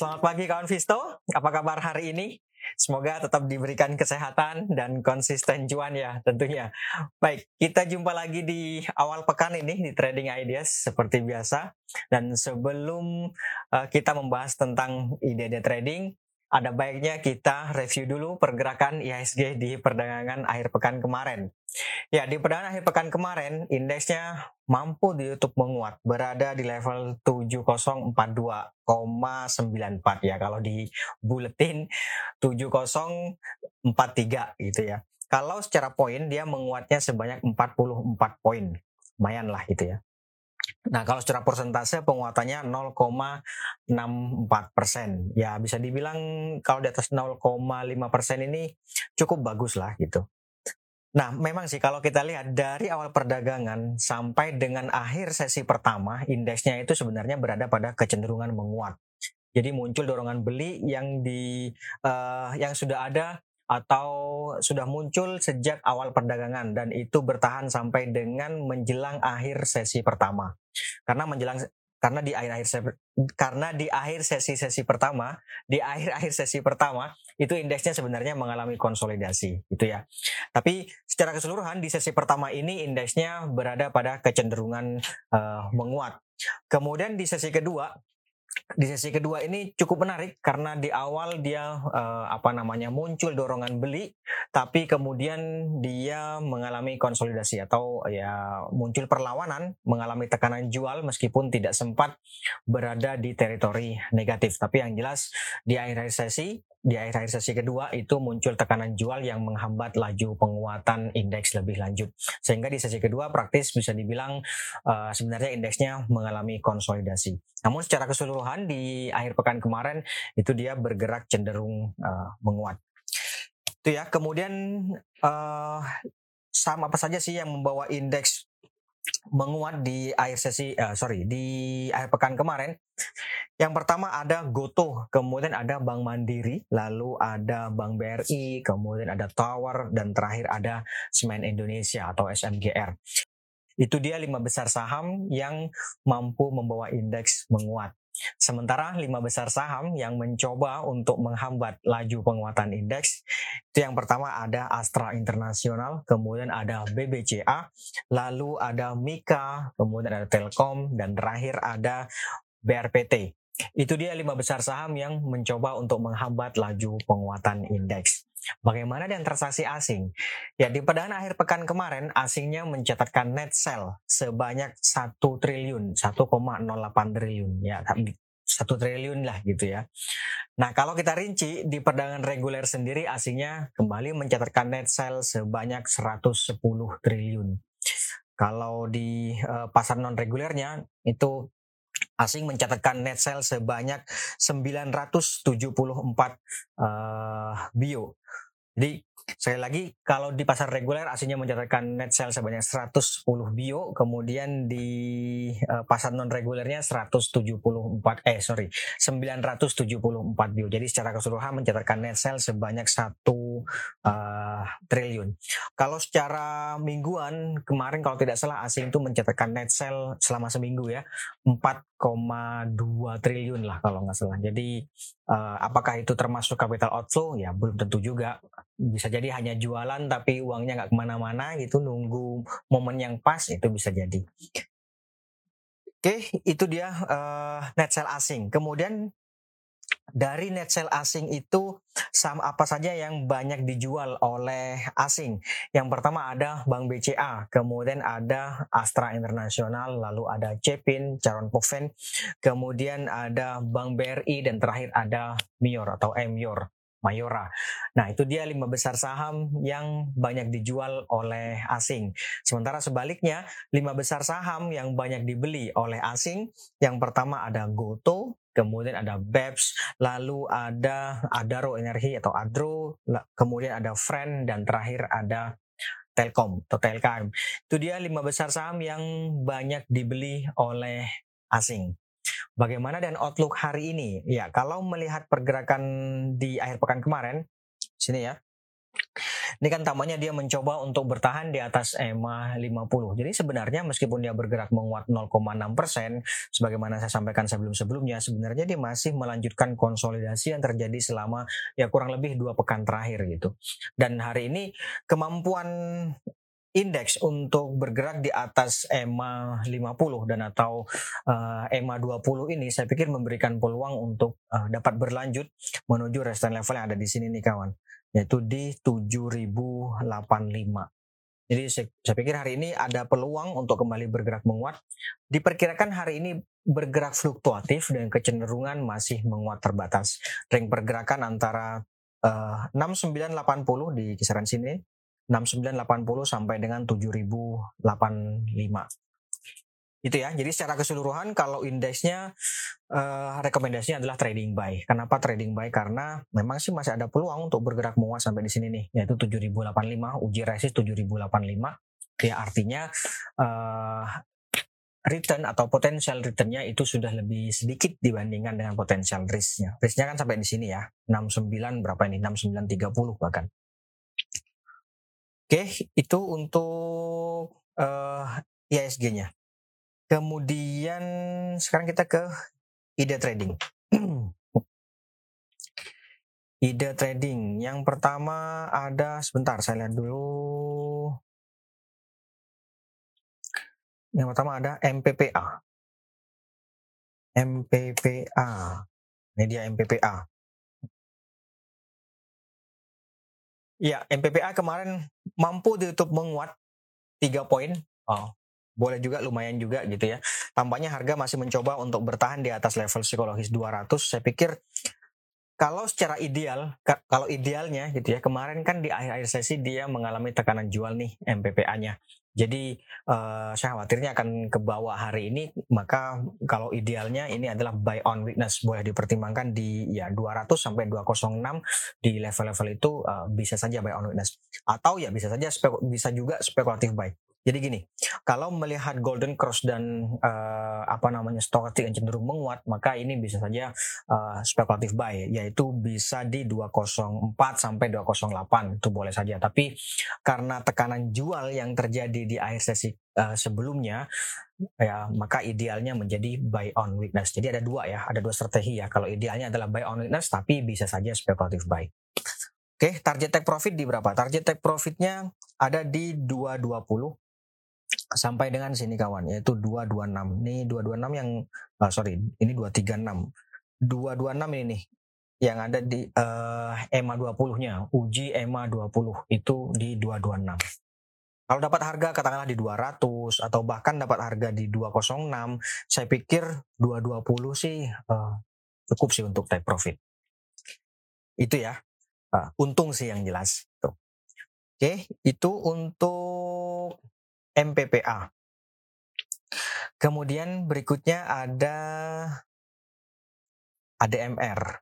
Selamat pagi kawan Visto. Apa kabar hari ini? Semoga tetap diberikan kesehatan dan konsisten cuan ya tentunya. Baik, kita jumpa lagi di awal pekan ini di Trading Ideas seperti biasa. Dan sebelum uh, kita membahas tentang ide-ide trading, ada baiknya kita review dulu pergerakan IHSG di perdagangan akhir pekan kemarin. Ya, di perdagangan akhir pekan kemarin, indeksnya mampu ditutup menguat, berada di level 7042,94 ya. Kalau di buletin 7043 gitu ya. Kalau secara poin dia menguatnya sebanyak 44 poin. Lumayan lah gitu ya. Nah, kalau secara persentase penguatannya 0,64 persen. Ya, bisa dibilang kalau di atas 0,5 persen ini cukup bagus lah gitu. Nah, memang sih kalau kita lihat dari awal perdagangan sampai dengan akhir sesi pertama, indeksnya itu sebenarnya berada pada kecenderungan menguat. Jadi muncul dorongan beli yang di uh, yang sudah ada atau sudah muncul sejak awal perdagangan dan itu bertahan sampai dengan menjelang akhir sesi pertama. Karena menjelang karena di akhir-akhir karena di akhir sesi-sesi pertama, di akhir-akhir sesi pertama itu indeksnya sebenarnya mengalami konsolidasi, gitu ya. Tapi secara keseluruhan di sesi pertama ini indeksnya berada pada kecenderungan uh, menguat. Kemudian di sesi kedua di sesi kedua ini cukup menarik karena di awal dia uh, apa namanya muncul dorongan beli tapi kemudian dia mengalami konsolidasi atau ya muncul perlawanan mengalami tekanan jual meskipun tidak sempat berada di teritori negatif tapi yang jelas di akhir sesi di akhir-akhir sesi kedua itu muncul tekanan jual yang menghambat laju penguatan indeks lebih lanjut. Sehingga di sesi kedua praktis bisa dibilang uh, sebenarnya indeksnya mengalami konsolidasi. Namun secara keseluruhan di akhir pekan kemarin itu dia bergerak cenderung uh, menguat. Itu ya. Kemudian uh, saham apa saja sih yang membawa indeks menguat di akhir sesi uh, sorry di akhir pekan kemarin. Yang pertama ada Goto, kemudian ada Bank Mandiri, lalu ada Bank BRI, kemudian ada Tower dan terakhir ada Semen Indonesia atau SMGR. Itu dia lima besar saham yang mampu membawa indeks menguat. Sementara lima besar saham yang mencoba untuk menghambat laju penguatan indeks itu yang pertama ada Astra Internasional, kemudian ada BBCA, lalu ada Mika, kemudian ada Telkom dan terakhir ada BRPT. Itu dia lima besar saham yang mencoba untuk menghambat laju penguatan indeks. Bagaimana dengan transaksi asing? Ya di perdagangan akhir pekan kemarin asingnya mencatatkan net sell sebanyak 1 triliun, 1,08 triliun ya satu triliun lah gitu ya. Nah kalau kita rinci di perdagangan reguler sendiri asingnya kembali mencatatkan net sell sebanyak 110 triliun. Kalau di uh, pasar non regulernya itu asing mencatatkan net sell sebanyak 974 uh, bio. Jadi Sekali lagi, kalau di pasar reguler aslinya mencatatkan net sale sebanyak 110 bio, kemudian di uh, pasar non regulernya 174 eh sorry 974 bio. Jadi secara keseluruhan mencatatkan net sale sebanyak satu uh, triliun. Kalau secara mingguan kemarin kalau tidak salah asing itu mencatatkan net sale selama seminggu ya 4,2 triliun lah kalau nggak salah. Jadi uh, apakah itu termasuk capital outflow? Ya belum tentu juga. Bisa jadi hanya jualan tapi uangnya nggak ke mana-mana gitu nunggu momen yang pas itu bisa jadi. Oke, itu dia uh, net sell asing. Kemudian dari net sell asing itu saham apa saja yang banyak dijual oleh asing? Yang pertama ada Bank BCA, kemudian ada Astra Internasional, lalu ada Cepin, Caron Poven, kemudian ada Bank BRI dan terakhir ada Mior atau Mior. Mayora. Nah, itu dia lima besar saham yang banyak dijual oleh asing. Sementara sebaliknya, lima besar saham yang banyak dibeli oleh asing, yang pertama ada Goto, kemudian ada BEPS, lalu ada Adaro Energi atau Adro, kemudian ada Friend, dan terakhir ada Telkom atau Telkom. Itu dia lima besar saham yang banyak dibeli oleh asing. Bagaimana dan outlook hari ini? Ya, kalau melihat pergerakan di akhir pekan kemarin, sini ya. Ini kan tampaknya dia mencoba untuk bertahan di atas EMA 50. Jadi sebenarnya meskipun dia bergerak menguat 0,6 persen, sebagaimana saya sampaikan sebelum-sebelumnya, sebenarnya dia masih melanjutkan konsolidasi yang terjadi selama ya kurang lebih dua pekan terakhir gitu. Dan hari ini kemampuan indeks untuk bergerak di atas EMA 50 dan atau uh, EMA 20 ini saya pikir memberikan peluang untuk uh, dapat berlanjut menuju resistance level yang ada di sini nih kawan yaitu di 7085. Jadi saya, saya pikir hari ini ada peluang untuk kembali bergerak menguat. Diperkirakan hari ini bergerak fluktuatif dan kecenderungan masih menguat terbatas. Ring pergerakan antara uh, 6980 di kisaran sini 6980 sampai dengan 7085. Itu ya. Jadi secara keseluruhan kalau indeksnya uh, rekomendasinya adalah trading buy. Kenapa trading buy? Karena memang sih masih ada peluang untuk bergerak menguat sampai di sini nih, yaitu 7085, uji resist 7085. Ya artinya uh, return atau potensial returnnya itu sudah lebih sedikit dibandingkan dengan potensial risknya. Risknya kan sampai di sini ya, 69 berapa ini? 6930 bahkan. Oke, itu untuk uh, eh, ISG-nya. Kemudian sekarang kita ke ide trading. ide trading. Yang pertama ada sebentar saya lihat dulu. Yang pertama ada MPPA. MPPA. Ini dia MPPA. Ya, MPPA kemarin mampu ditutup menguat 3 poin. Oh, boleh juga lumayan juga gitu ya. Tampaknya harga masih mencoba untuk bertahan di atas level psikologis 200. Saya pikir kalau secara ideal, kalau idealnya gitu ya, kemarin kan di akhir-akhir sesi dia mengalami tekanan jual nih MPPA-nya. Jadi uh, saya khawatirnya akan ke bawah hari ini, maka kalau idealnya ini adalah buy on weakness boleh dipertimbangkan di ya 200 sampai 206 di level-level itu uh, bisa saja buy on weakness atau ya bisa saja bisa juga spekulatif buy. Jadi gini, kalau melihat golden cross dan uh, apa namanya stokastik yang cenderung menguat, maka ini bisa saja uh, spekulatif buy, yaitu bisa di 204 sampai 208 itu boleh saja. Tapi karena tekanan jual yang terjadi di akhir sesi uh, sebelumnya, ya maka idealnya menjadi buy on weakness. Jadi ada dua ya, ada dua strategi ya. Kalau idealnya adalah buy on weakness, tapi bisa saja spekulatif buy. Oke, target take profit di berapa? Target take profitnya ada di 220 sampai dengan sini kawan yaitu 226 ini 226 yang uh, sorry ini 236 226 ini nih yang ada di uh, EMA 20 nya uji EMA 20 itu di 226 kalau dapat harga katakanlah di 200 atau bahkan dapat harga di 206 saya pikir 220 sih uh, cukup sih untuk take profit. Itu ya. Uh, untung sih yang jelas. Oke itu untuk MPPA. Kemudian berikutnya ada ADMR.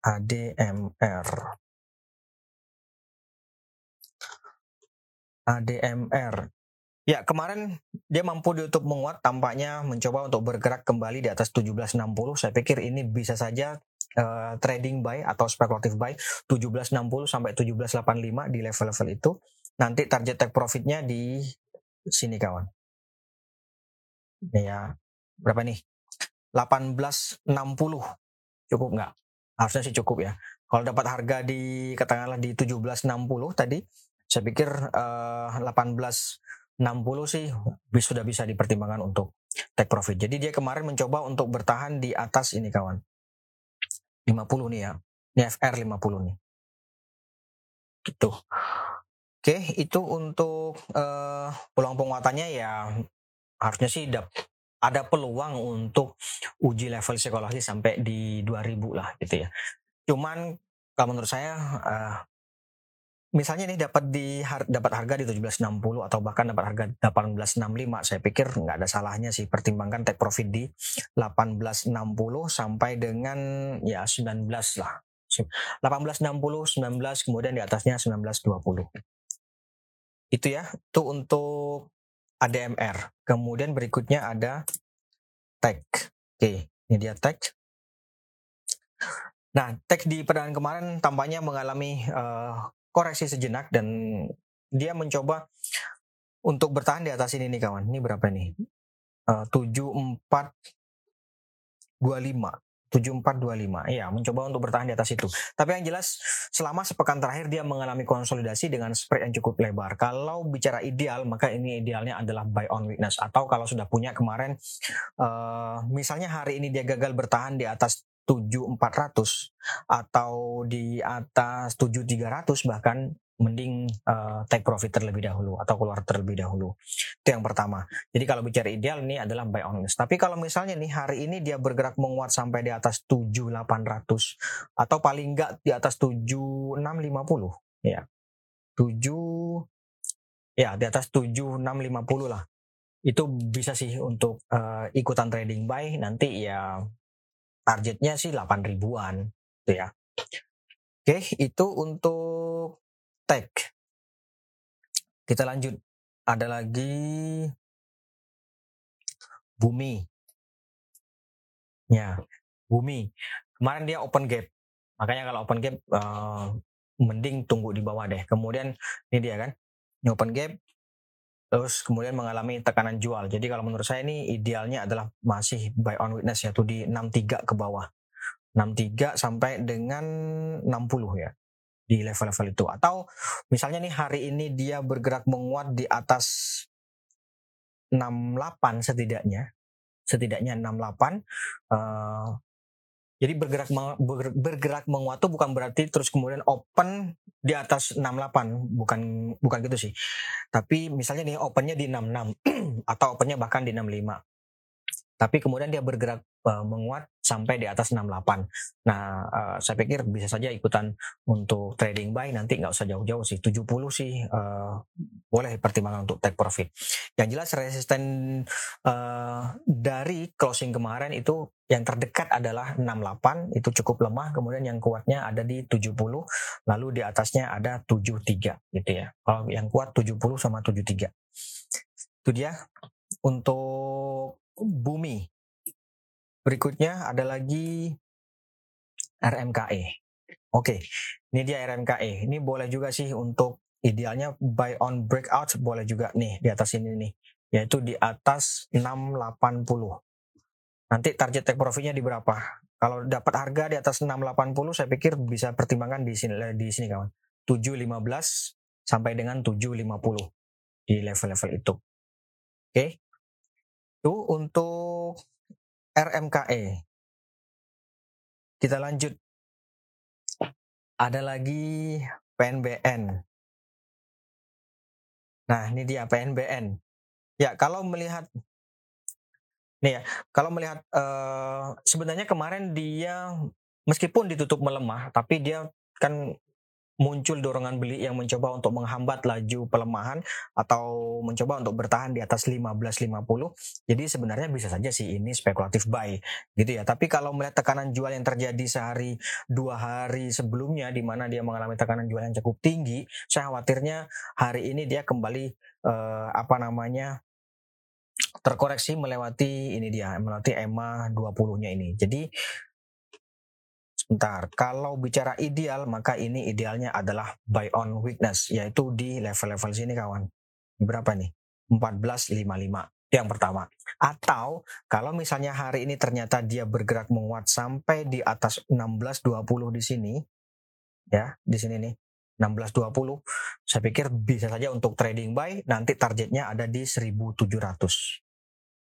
ADMR. ADMR. Ya, kemarin dia mampu ditutup menguat, tampaknya mencoba untuk bergerak kembali di atas 1760. Saya pikir ini bisa saja uh, trading buy atau spekulatif buy 1760 sampai 1785 di level-level itu. Nanti target take profitnya di sini kawan. Ini ya, berapa nih? 1860. Cukup nggak? Harusnya sih cukup ya. Kalau dapat harga di katakanlah di 1760 tadi, saya pikir uh, eh, 1860 sih sudah bisa dipertimbangkan untuk take profit. Jadi dia kemarin mencoba untuk bertahan di atas ini kawan. 50 nih ya. Ini FR 50 nih. Gitu. Oke, itu untuk uh, peluang penguatannya ya harusnya sih ada peluang untuk uji level psikologi sampai di 2000 lah gitu ya. Cuman kalau menurut saya uh, misalnya ini dapat di dapat harga di 1760 atau bahkan dapat harga 1865 saya pikir nggak ada salahnya sih pertimbangkan take profit di 1860 sampai dengan ya 19 lah 1860 19 kemudian di atasnya 1920 itu ya, itu untuk ADMR. Kemudian berikutnya ada tag. Oke, ini dia tag. Nah, tag di perdagangan kemarin tampaknya mengalami uh, koreksi sejenak dan dia mencoba untuk bertahan di atas ini nih kawan. Ini berapa nih? Uh, 7425. 7425. Iya, mencoba untuk bertahan di atas itu. Tapi yang jelas selama sepekan terakhir dia mengalami konsolidasi dengan spread yang cukup lebar. Kalau bicara ideal, maka ini idealnya adalah buy on weakness atau kalau sudah punya kemarin uh, misalnya hari ini dia gagal bertahan di atas 7400 atau di atas 7300 bahkan mending uh, take profit terlebih dahulu atau keluar terlebih dahulu. Itu yang pertama. Jadi kalau bicara ideal ini adalah buy on list. Tapi kalau misalnya nih hari ini dia bergerak menguat sampai di atas 7800 atau paling enggak di atas 7650 ya. 7 ya di atas 7650 lah. Itu bisa sih untuk uh, ikutan trading buy nanti ya targetnya sih 8 ribuan gitu ya. Oke, itu untuk tag. Kita lanjut. Ada lagi bumi. Ya, bumi. Kemarin dia open gap. Makanya kalau open gap uh, mending tunggu di bawah deh. Kemudian ini dia kan. Ini open gap terus kemudian mengalami tekanan jual. Jadi kalau menurut saya ini idealnya adalah masih buy on witness yaitu di 63 ke bawah. 63 sampai dengan 60 ya di level-level itu. Atau misalnya nih hari ini dia bergerak menguat di atas 68 setidaknya. Setidaknya 68 uh, jadi bergerak bergerak menguat itu bukan berarti terus kemudian open di atas 68 bukan bukan gitu sih. Tapi misalnya nih opennya di 66 atau opennya bahkan di 65 tapi kemudian dia bergerak uh, menguat sampai di atas 68. Nah, uh, saya pikir bisa saja ikutan untuk trading buy nanti nggak usah jauh-jauh sih. 70 sih uh, boleh pertimbangan untuk take profit. Yang jelas resisten uh, dari closing kemarin itu yang terdekat adalah 68 itu cukup lemah, kemudian yang kuatnya ada di 70, lalu di atasnya ada 73 gitu ya. Kalau yang kuat 70 sama 73. Itu dia untuk bumi. Berikutnya ada lagi RMKE. Oke, ini dia RMKE. Ini boleh juga sih untuk idealnya buy on breakout boleh juga nih di atas ini nih, yaitu di atas 680. Nanti target take profitnya di berapa? Kalau dapat harga di atas 680 saya pikir bisa pertimbangkan di sini di sini kawan. 715 sampai dengan 750 di level-level itu. Oke. Itu untuk RMKE. Kita lanjut. Ada lagi PNBN. Nah, ini dia PNBN. Ya, kalau melihat nih ya, kalau melihat uh, sebenarnya kemarin dia meskipun ditutup melemah, tapi dia kan muncul dorongan beli yang mencoba untuk menghambat laju pelemahan atau mencoba untuk bertahan di atas 15.50. Jadi sebenarnya bisa saja sih ini spekulatif buy gitu ya. Tapi kalau melihat tekanan jual yang terjadi sehari dua hari sebelumnya di mana dia mengalami tekanan jual yang cukup tinggi, saya khawatirnya hari ini dia kembali eh, apa namanya terkoreksi melewati ini dia melewati EMA 20-nya ini. Jadi Bentar, kalau bicara ideal, maka ini idealnya adalah buy on weakness, yaitu di level-level sini kawan. Berapa nih? 14.55 yang pertama. Atau kalau misalnya hari ini ternyata dia bergerak menguat sampai di atas 16.20 di sini, ya di sini nih 16.20, saya pikir bisa saja untuk trading buy, nanti targetnya ada di 1.700.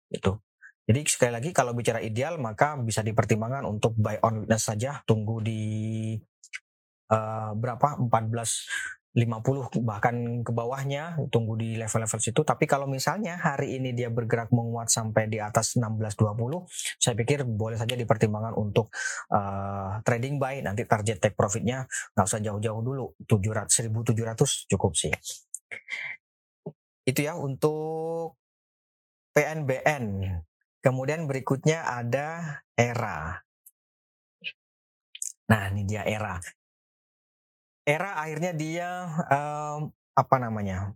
Itu. Jadi sekali lagi kalau bicara ideal maka bisa dipertimbangkan untuk buy on weakness saja. Tunggu di uh, berapa? 14.50 bahkan ke bawahnya. Tunggu di level-level situ. Tapi kalau misalnya hari ini dia bergerak menguat sampai di atas 16.20 saya pikir boleh saja dipertimbangkan untuk uh, trading buy. Nanti target take profitnya nggak usah jauh-jauh dulu. 700 1700 cukup sih. Itu ya untuk PNBN Kemudian berikutnya ada era. Nah, ini dia era. Era akhirnya dia um, apa namanya?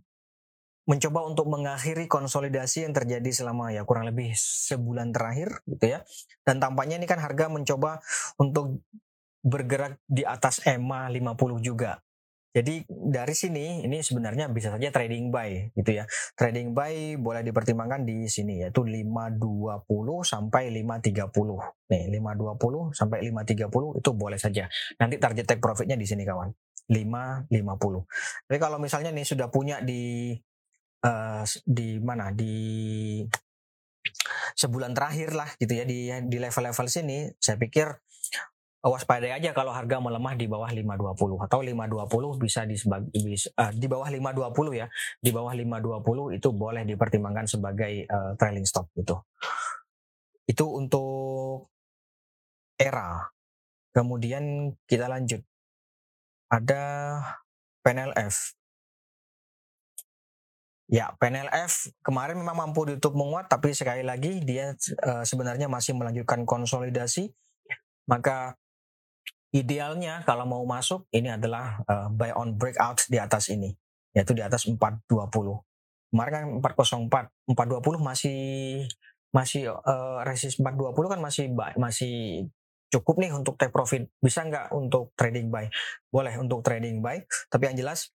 mencoba untuk mengakhiri konsolidasi yang terjadi selama ya kurang lebih sebulan terakhir gitu ya. Dan tampaknya ini kan harga mencoba untuk bergerak di atas EMA 50 juga. Jadi dari sini ini sebenarnya bisa saja trading buy gitu ya. Trading buy boleh dipertimbangkan di sini yaitu 520 sampai 530. Nih 520 sampai 530 itu boleh saja. Nanti target take profitnya di sini kawan. 550. Tapi kalau misalnya nih sudah punya di uh, di mana di sebulan terakhir lah gitu ya di di level-level sini saya pikir waspadai aja kalau harga melemah di bawah 520 atau 520 bisa di uh, di bawah 520 ya. Di bawah 520 itu boleh dipertimbangkan sebagai uh, trailing stop gitu. Itu untuk era. Kemudian kita lanjut. Ada PNLF. Ya, PNLF kemarin memang mampu ditutup menguat, tapi sekali lagi dia uh, sebenarnya masih melanjutkan konsolidasi. Maka idealnya kalau mau masuk ini adalah uh, buy on breakout di atas ini yaitu di atas 420 kemarin kan 404 420 masih masih uh, resist. 420 kan masih masih cukup nih untuk take profit. Bisa nggak untuk trading buy? Boleh untuk trading buy tapi yang jelas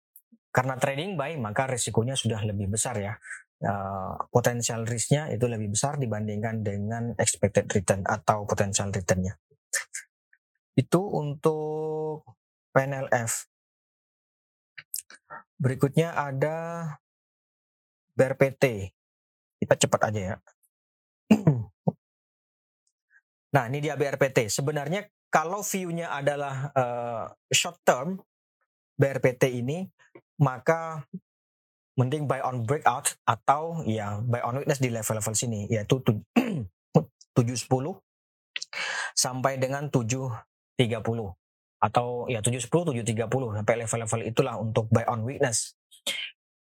karena trading buy maka risikonya sudah lebih besar ya. Uh, potensial risknya itu lebih besar dibandingkan dengan expected return atau potensial returnnya itu untuk PNLF. Berikutnya ada BRPT. Kita cepat aja ya. nah, ini dia BRPT. Sebenarnya kalau view-nya adalah uh, short term BRPT ini, maka mending buy on breakout atau ya buy on weakness di level-level sini yaitu 710 sampai dengan 7 30 atau ya 710 730 sampai level-level itulah untuk buy on weakness.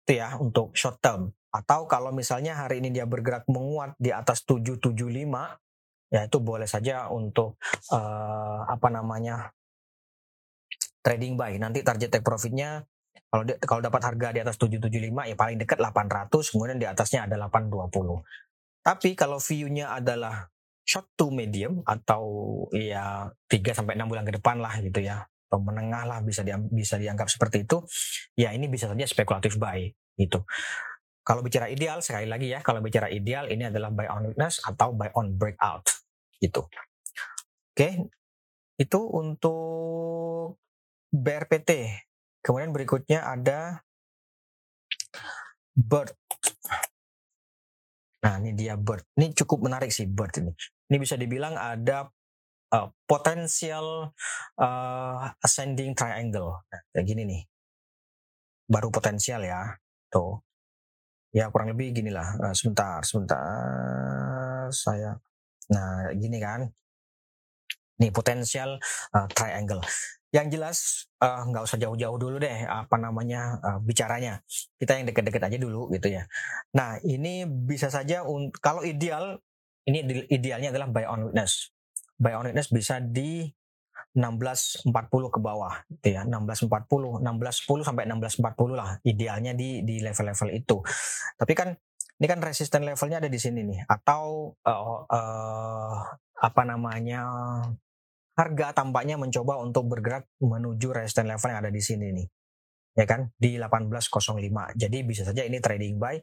Itu ya untuk short term. Atau kalau misalnya hari ini dia bergerak menguat di atas 775 ya itu boleh saja untuk uh, apa namanya trading buy. Nanti target take profitnya kalau di, kalau dapat harga di atas 775 ya paling dekat 800 kemudian di atasnya ada 820. Tapi kalau view-nya adalah short to medium atau ya 3 sampai 6 bulan ke depan lah gitu ya. Atau menengah lah bisa di, bisa dianggap seperti itu. Ya ini bisa saja spekulatif buy gitu. Kalau bicara ideal sekali lagi ya kalau bicara ideal ini adalah buy on weakness atau buy on breakout gitu. Oke itu untuk BRPT kemudian berikutnya ada bird. Nah, ini dia bird. Ini cukup menarik sih bird ini. Ini bisa dibilang ada uh, potensial uh, ascending triangle. Nah, kayak gini nih. Baru potensial ya. Tuh. Ya kurang lebih gini lah. Uh, sebentar, sebentar. Saya. Nah, gini kan. Nih potensial uh, triangle. Yang jelas nggak uh, usah jauh-jauh dulu deh apa namanya uh, bicaranya. Kita yang deket-deket aja dulu gitu ya. Nah ini bisa saja kalau ideal ini idealnya adalah buy on witness. Buy on witness bisa di 1640 ke bawah gitu ya 1640 1610 sampai 1640 lah idealnya di di level-level itu tapi kan ini kan resisten levelnya ada di sini nih atau uh, uh, apa namanya harga tampaknya mencoba untuk bergerak menuju resistance level yang ada di sini nih. Ya kan? Di 1805. Jadi bisa saja ini trading buy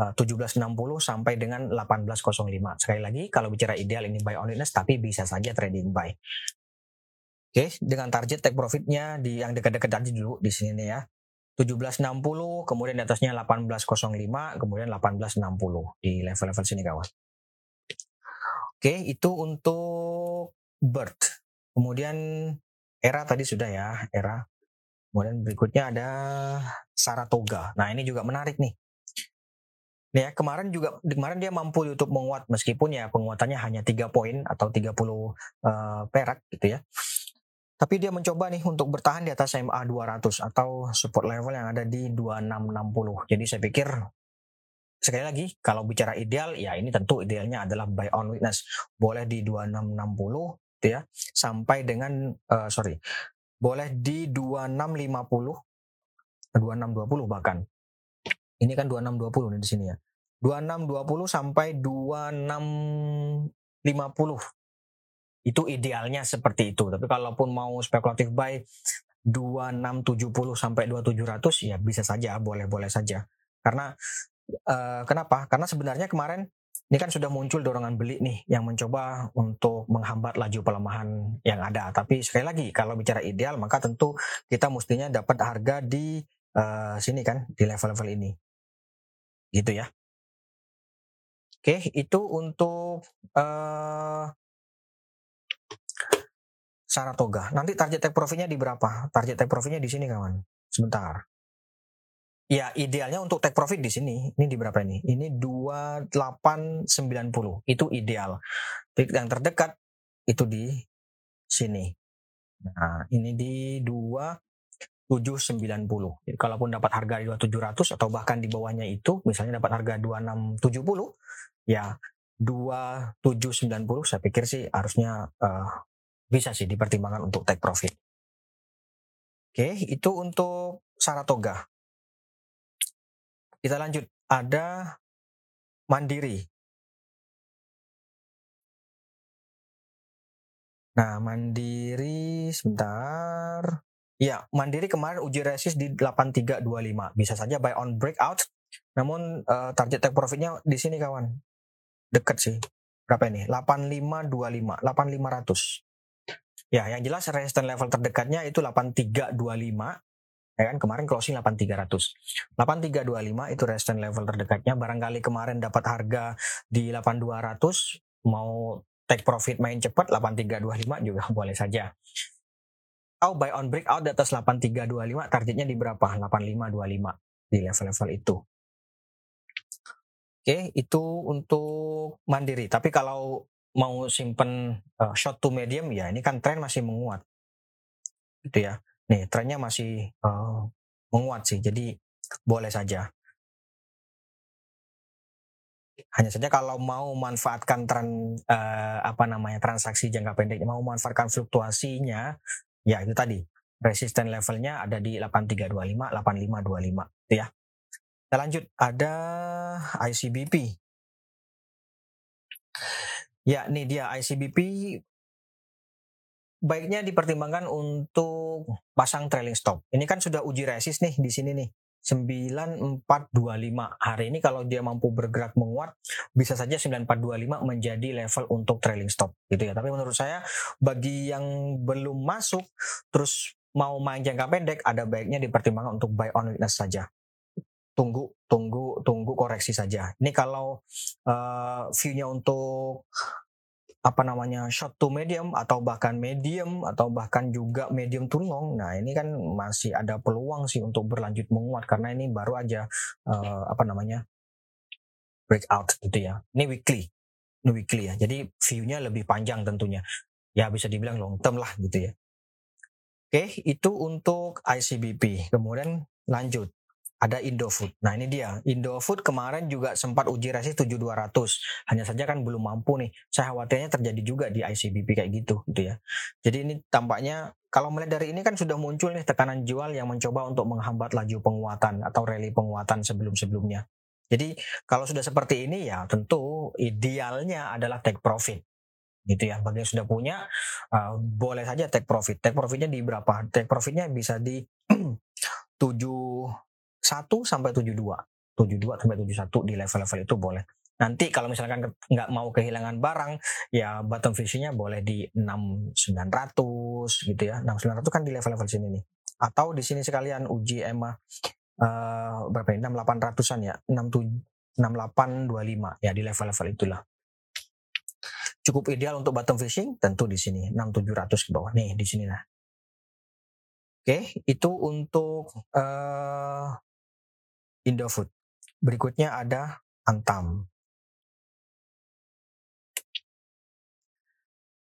uh, 1760 sampai dengan 1805. Sekali lagi kalau bicara ideal ini buy on weakness tapi bisa saja trading buy. Oke, dengan target take profitnya di yang dekat-dekat tadi dulu di sini nih ya. 1760, kemudian di atasnya 1805, kemudian 1860 di level-level sini kawan. Oke, itu untuk bird. Kemudian era tadi sudah ya, era. Kemudian berikutnya ada Saratoga. Nah, ini juga menarik nih. Ya, kemarin juga kemarin dia mampu YouTube menguat meskipun ya penguatannya hanya 3 poin atau 30 uh, eh, perak gitu ya. Tapi dia mencoba nih untuk bertahan di atas MA 200 atau support level yang ada di 2660. Jadi saya pikir sekali lagi kalau bicara ideal ya ini tentu idealnya adalah buy on weakness. Boleh di 2660 gitu ya sampai dengan uh, sorry boleh di 2650 2620 bahkan ini kan 2620 nih di sini ya 2620 sampai 2650 itu idealnya seperti itu tapi kalaupun mau spekulatif buy 2670 sampai 2700 ya bisa saja, boleh-boleh saja. Karena uh, kenapa? Karena sebenarnya kemarin ini kan sudah muncul dorongan beli nih yang mencoba untuk menghambat laju pelemahan yang ada. Tapi sekali lagi kalau bicara ideal maka tentu kita mestinya dapat harga di uh, sini kan di level-level ini. Gitu ya. Oke, itu untuk uh, Saratoga. Nanti target take profitnya di berapa? Target take profitnya di sini kawan. Sebentar. Ya, idealnya untuk take profit di sini. Ini di berapa ini? Ini 2890. Itu ideal. Peak yang terdekat itu di sini. Nah, ini di 2790. Jadi kalaupun dapat harga di 2700 atau bahkan di bawahnya itu, misalnya dapat harga 2670, ya 2790 saya pikir sih harusnya uh, bisa sih dipertimbangkan untuk take profit. Oke, itu untuk Saratoga. Kita lanjut. Ada Mandiri. Nah, Mandiri sebentar. Ya, Mandiri kemarin uji resist di 8325. Bisa saja buy on breakout. Namun uh, target take profitnya di sini kawan. Dekat sih. Berapa ini? 8525, 8500. Ya, yang jelas resistance level terdekatnya itu 8325 ya kan? Kemarin closing 8300 8325 itu resistance level terdekatnya. Barangkali kemarin dapat harga di 8200 mau take profit main cepat 8325 juga boleh saja. Atau buy on breakout di atas 8325 targetnya di berapa? 8525 di level-level itu. Oke, itu untuk mandiri. Tapi kalau mau simpen uh, short to medium ya ini kan tren masih menguat. Gitu ya nih trennya masih uh, menguat sih jadi boleh saja. Hanya saja kalau mau manfaatkan tren uh, apa namanya transaksi jangka pendek mau manfaatkan fluktuasinya ya itu tadi resisten levelnya ada di 8325 8525 gitu ya. Kita lanjut ada ICBP Ya, ini dia ICBP baiknya dipertimbangkan untuk pasang trailing stop. Ini kan sudah uji resist nih di sini nih. 9425 hari ini kalau dia mampu bergerak menguat bisa saja 9425 menjadi level untuk trailing stop gitu ya tapi menurut saya bagi yang belum masuk terus mau main jangka pendek ada baiknya dipertimbangkan untuk buy on weakness saja tunggu tunggu tunggu koreksi saja. Ini kalau uh, view-nya untuk apa namanya short to medium atau bahkan medium atau bahkan juga medium to long. Nah ini kan masih ada peluang sih untuk berlanjut menguat karena ini baru aja uh, apa namanya breakout gitu ya. Ini weekly, ini weekly ya. Jadi view-nya lebih panjang tentunya. Ya bisa dibilang long term lah gitu ya. Oke, itu untuk ICBP. Kemudian lanjut ada Indofood. Nah ini dia, Indofood kemarin juga sempat uji resist 7200. Hanya saja kan belum mampu nih. Saya khawatirnya terjadi juga di ICBP kayak gitu gitu ya. Jadi ini tampaknya kalau melihat dari ini kan sudah muncul nih tekanan jual yang mencoba untuk menghambat laju penguatan atau rally penguatan sebelum-sebelumnya. Jadi kalau sudah seperti ini ya tentu idealnya adalah take profit gitu ya. Bagi yang sudah punya uh, boleh saja take profit. Take profitnya di berapa? Take profitnya bisa di 7 1 sampai 72. 72 sampai 71 di level-level itu boleh. Nanti kalau misalkan nggak mau kehilangan barang, ya bottom fishingnya boleh di 6900 gitu ya. 6900 kan di level-level sini nih. Atau di sini sekalian uji EMA uh, berapa ini? 6800-an ya. 6825 ya di level-level itulah. Cukup ideal untuk bottom fishing tentu di sini 6700 ke bawah. Nih di sini nah. Oke, itu untuk uh, Indofood. Berikutnya ada Antam.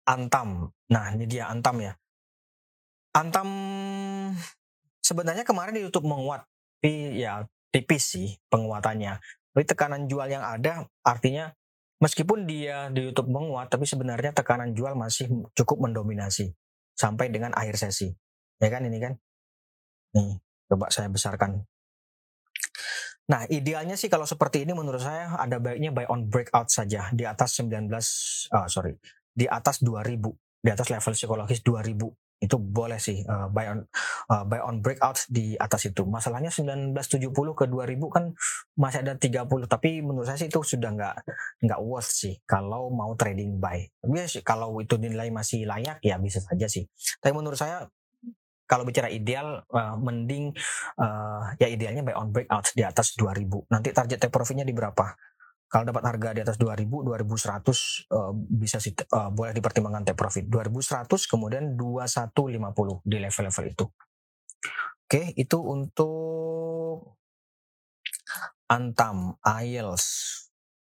Antam. Nah, ini dia Antam ya. Antam sebenarnya kemarin di YouTube menguat, tapi ya tipis sih penguatannya. Tapi tekanan jual yang ada artinya meskipun dia di YouTube menguat, tapi sebenarnya tekanan jual masih cukup mendominasi sampai dengan akhir sesi. Ya kan ini kan? Nih, coba saya besarkan Nah, idealnya sih kalau seperti ini menurut saya ada baiknya buy on breakout saja di atas 19 uh, sorry, di atas 2000, di atas level psikologis 2000 itu boleh sih uh, buy on uh, buy on breakout di atas itu. Masalahnya 1970 ke 2000 kan masih ada 30 tapi menurut saya sih itu sudah nggak nggak worth sih kalau mau trading buy. Tapi ya sih, kalau itu nilai masih layak ya bisa saja sih. Tapi menurut saya kalau bicara ideal uh, mending uh, ya idealnya buy on breakout di atas 2000. Nanti target take profitnya di berapa? kalau dapat harga di atas 2000 2100 uh, bisa uh, boleh dipertimbangkan take profit. 2100 kemudian 2150 di level-level itu. Oke itu untuk Antam IELTS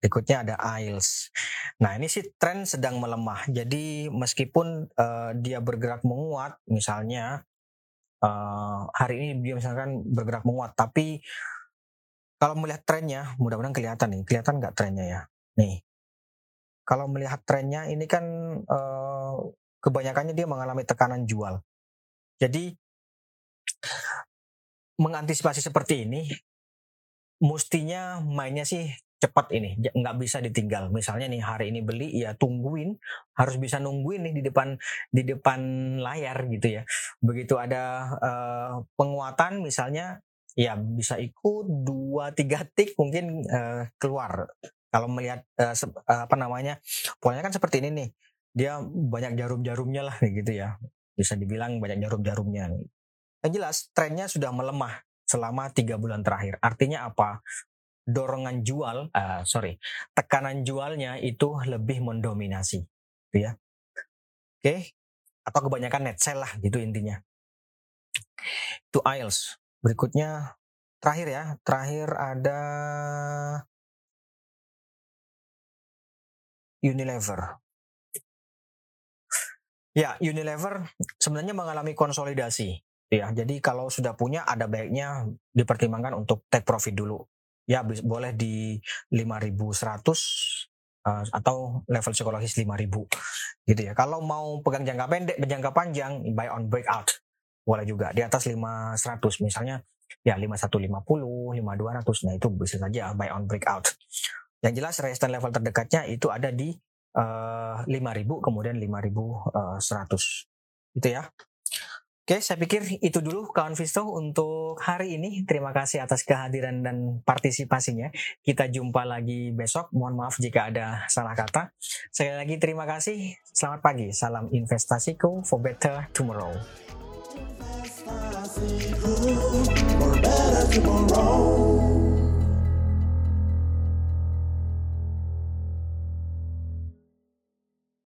berikutnya ada IELTS nah ini sih tren sedang melemah. Jadi meskipun uh, dia bergerak menguat misalnya uh, hari ini dia misalkan bergerak menguat tapi kalau melihat trennya, mudah-mudahan kelihatan nih. Kelihatan nggak trennya ya? Nih. Kalau melihat trennya, ini kan eh, kebanyakannya dia mengalami tekanan jual. Jadi mengantisipasi seperti ini, mestinya mainnya sih cepat ini nggak bisa ditinggal. Misalnya nih hari ini beli ya tungguin. Harus bisa nungguin nih di depan di depan layar gitu ya. Begitu ada uh, penguatan misalnya ya bisa ikut dua tiga tik mungkin uh, keluar. Kalau melihat uh, apa namanya polanya kan seperti ini nih dia banyak jarum-jarumnya lah gitu ya. Bisa dibilang banyak jarum-jarumnya yang jelas trennya sudah melemah selama tiga bulan terakhir. Artinya apa dorongan jual uh, sorry tekanan jualnya itu lebih mendominasi gitu ya oke okay? atau kebanyakan net sell lah gitu intinya itu IELTS Berikutnya terakhir ya, terakhir ada Unilever. Ya, Unilever sebenarnya mengalami konsolidasi. Ya, jadi kalau sudah punya ada baiknya dipertimbangkan untuk take profit dulu. Ya, boleh di 5100 uh, atau level psikologis 5000 gitu ya. Kalau mau pegang jangka pendek, jangka panjang, buy on breakout boleh juga. Di atas 500 misalnya ya 5150 5200 nah itu bisa saja buy on breakout. Yang jelas resistance level terdekatnya itu ada di uh, eh, 5000 kemudian 5100 eh, itu ya Oke, saya pikir itu dulu kawan Visto untuk hari ini. Terima kasih atas kehadiran dan partisipasinya. Kita jumpa lagi besok. Mohon maaf jika ada salah kata. Sekali lagi terima kasih. Selamat pagi. Salam investasiku for better tomorrow. for better tomorrow.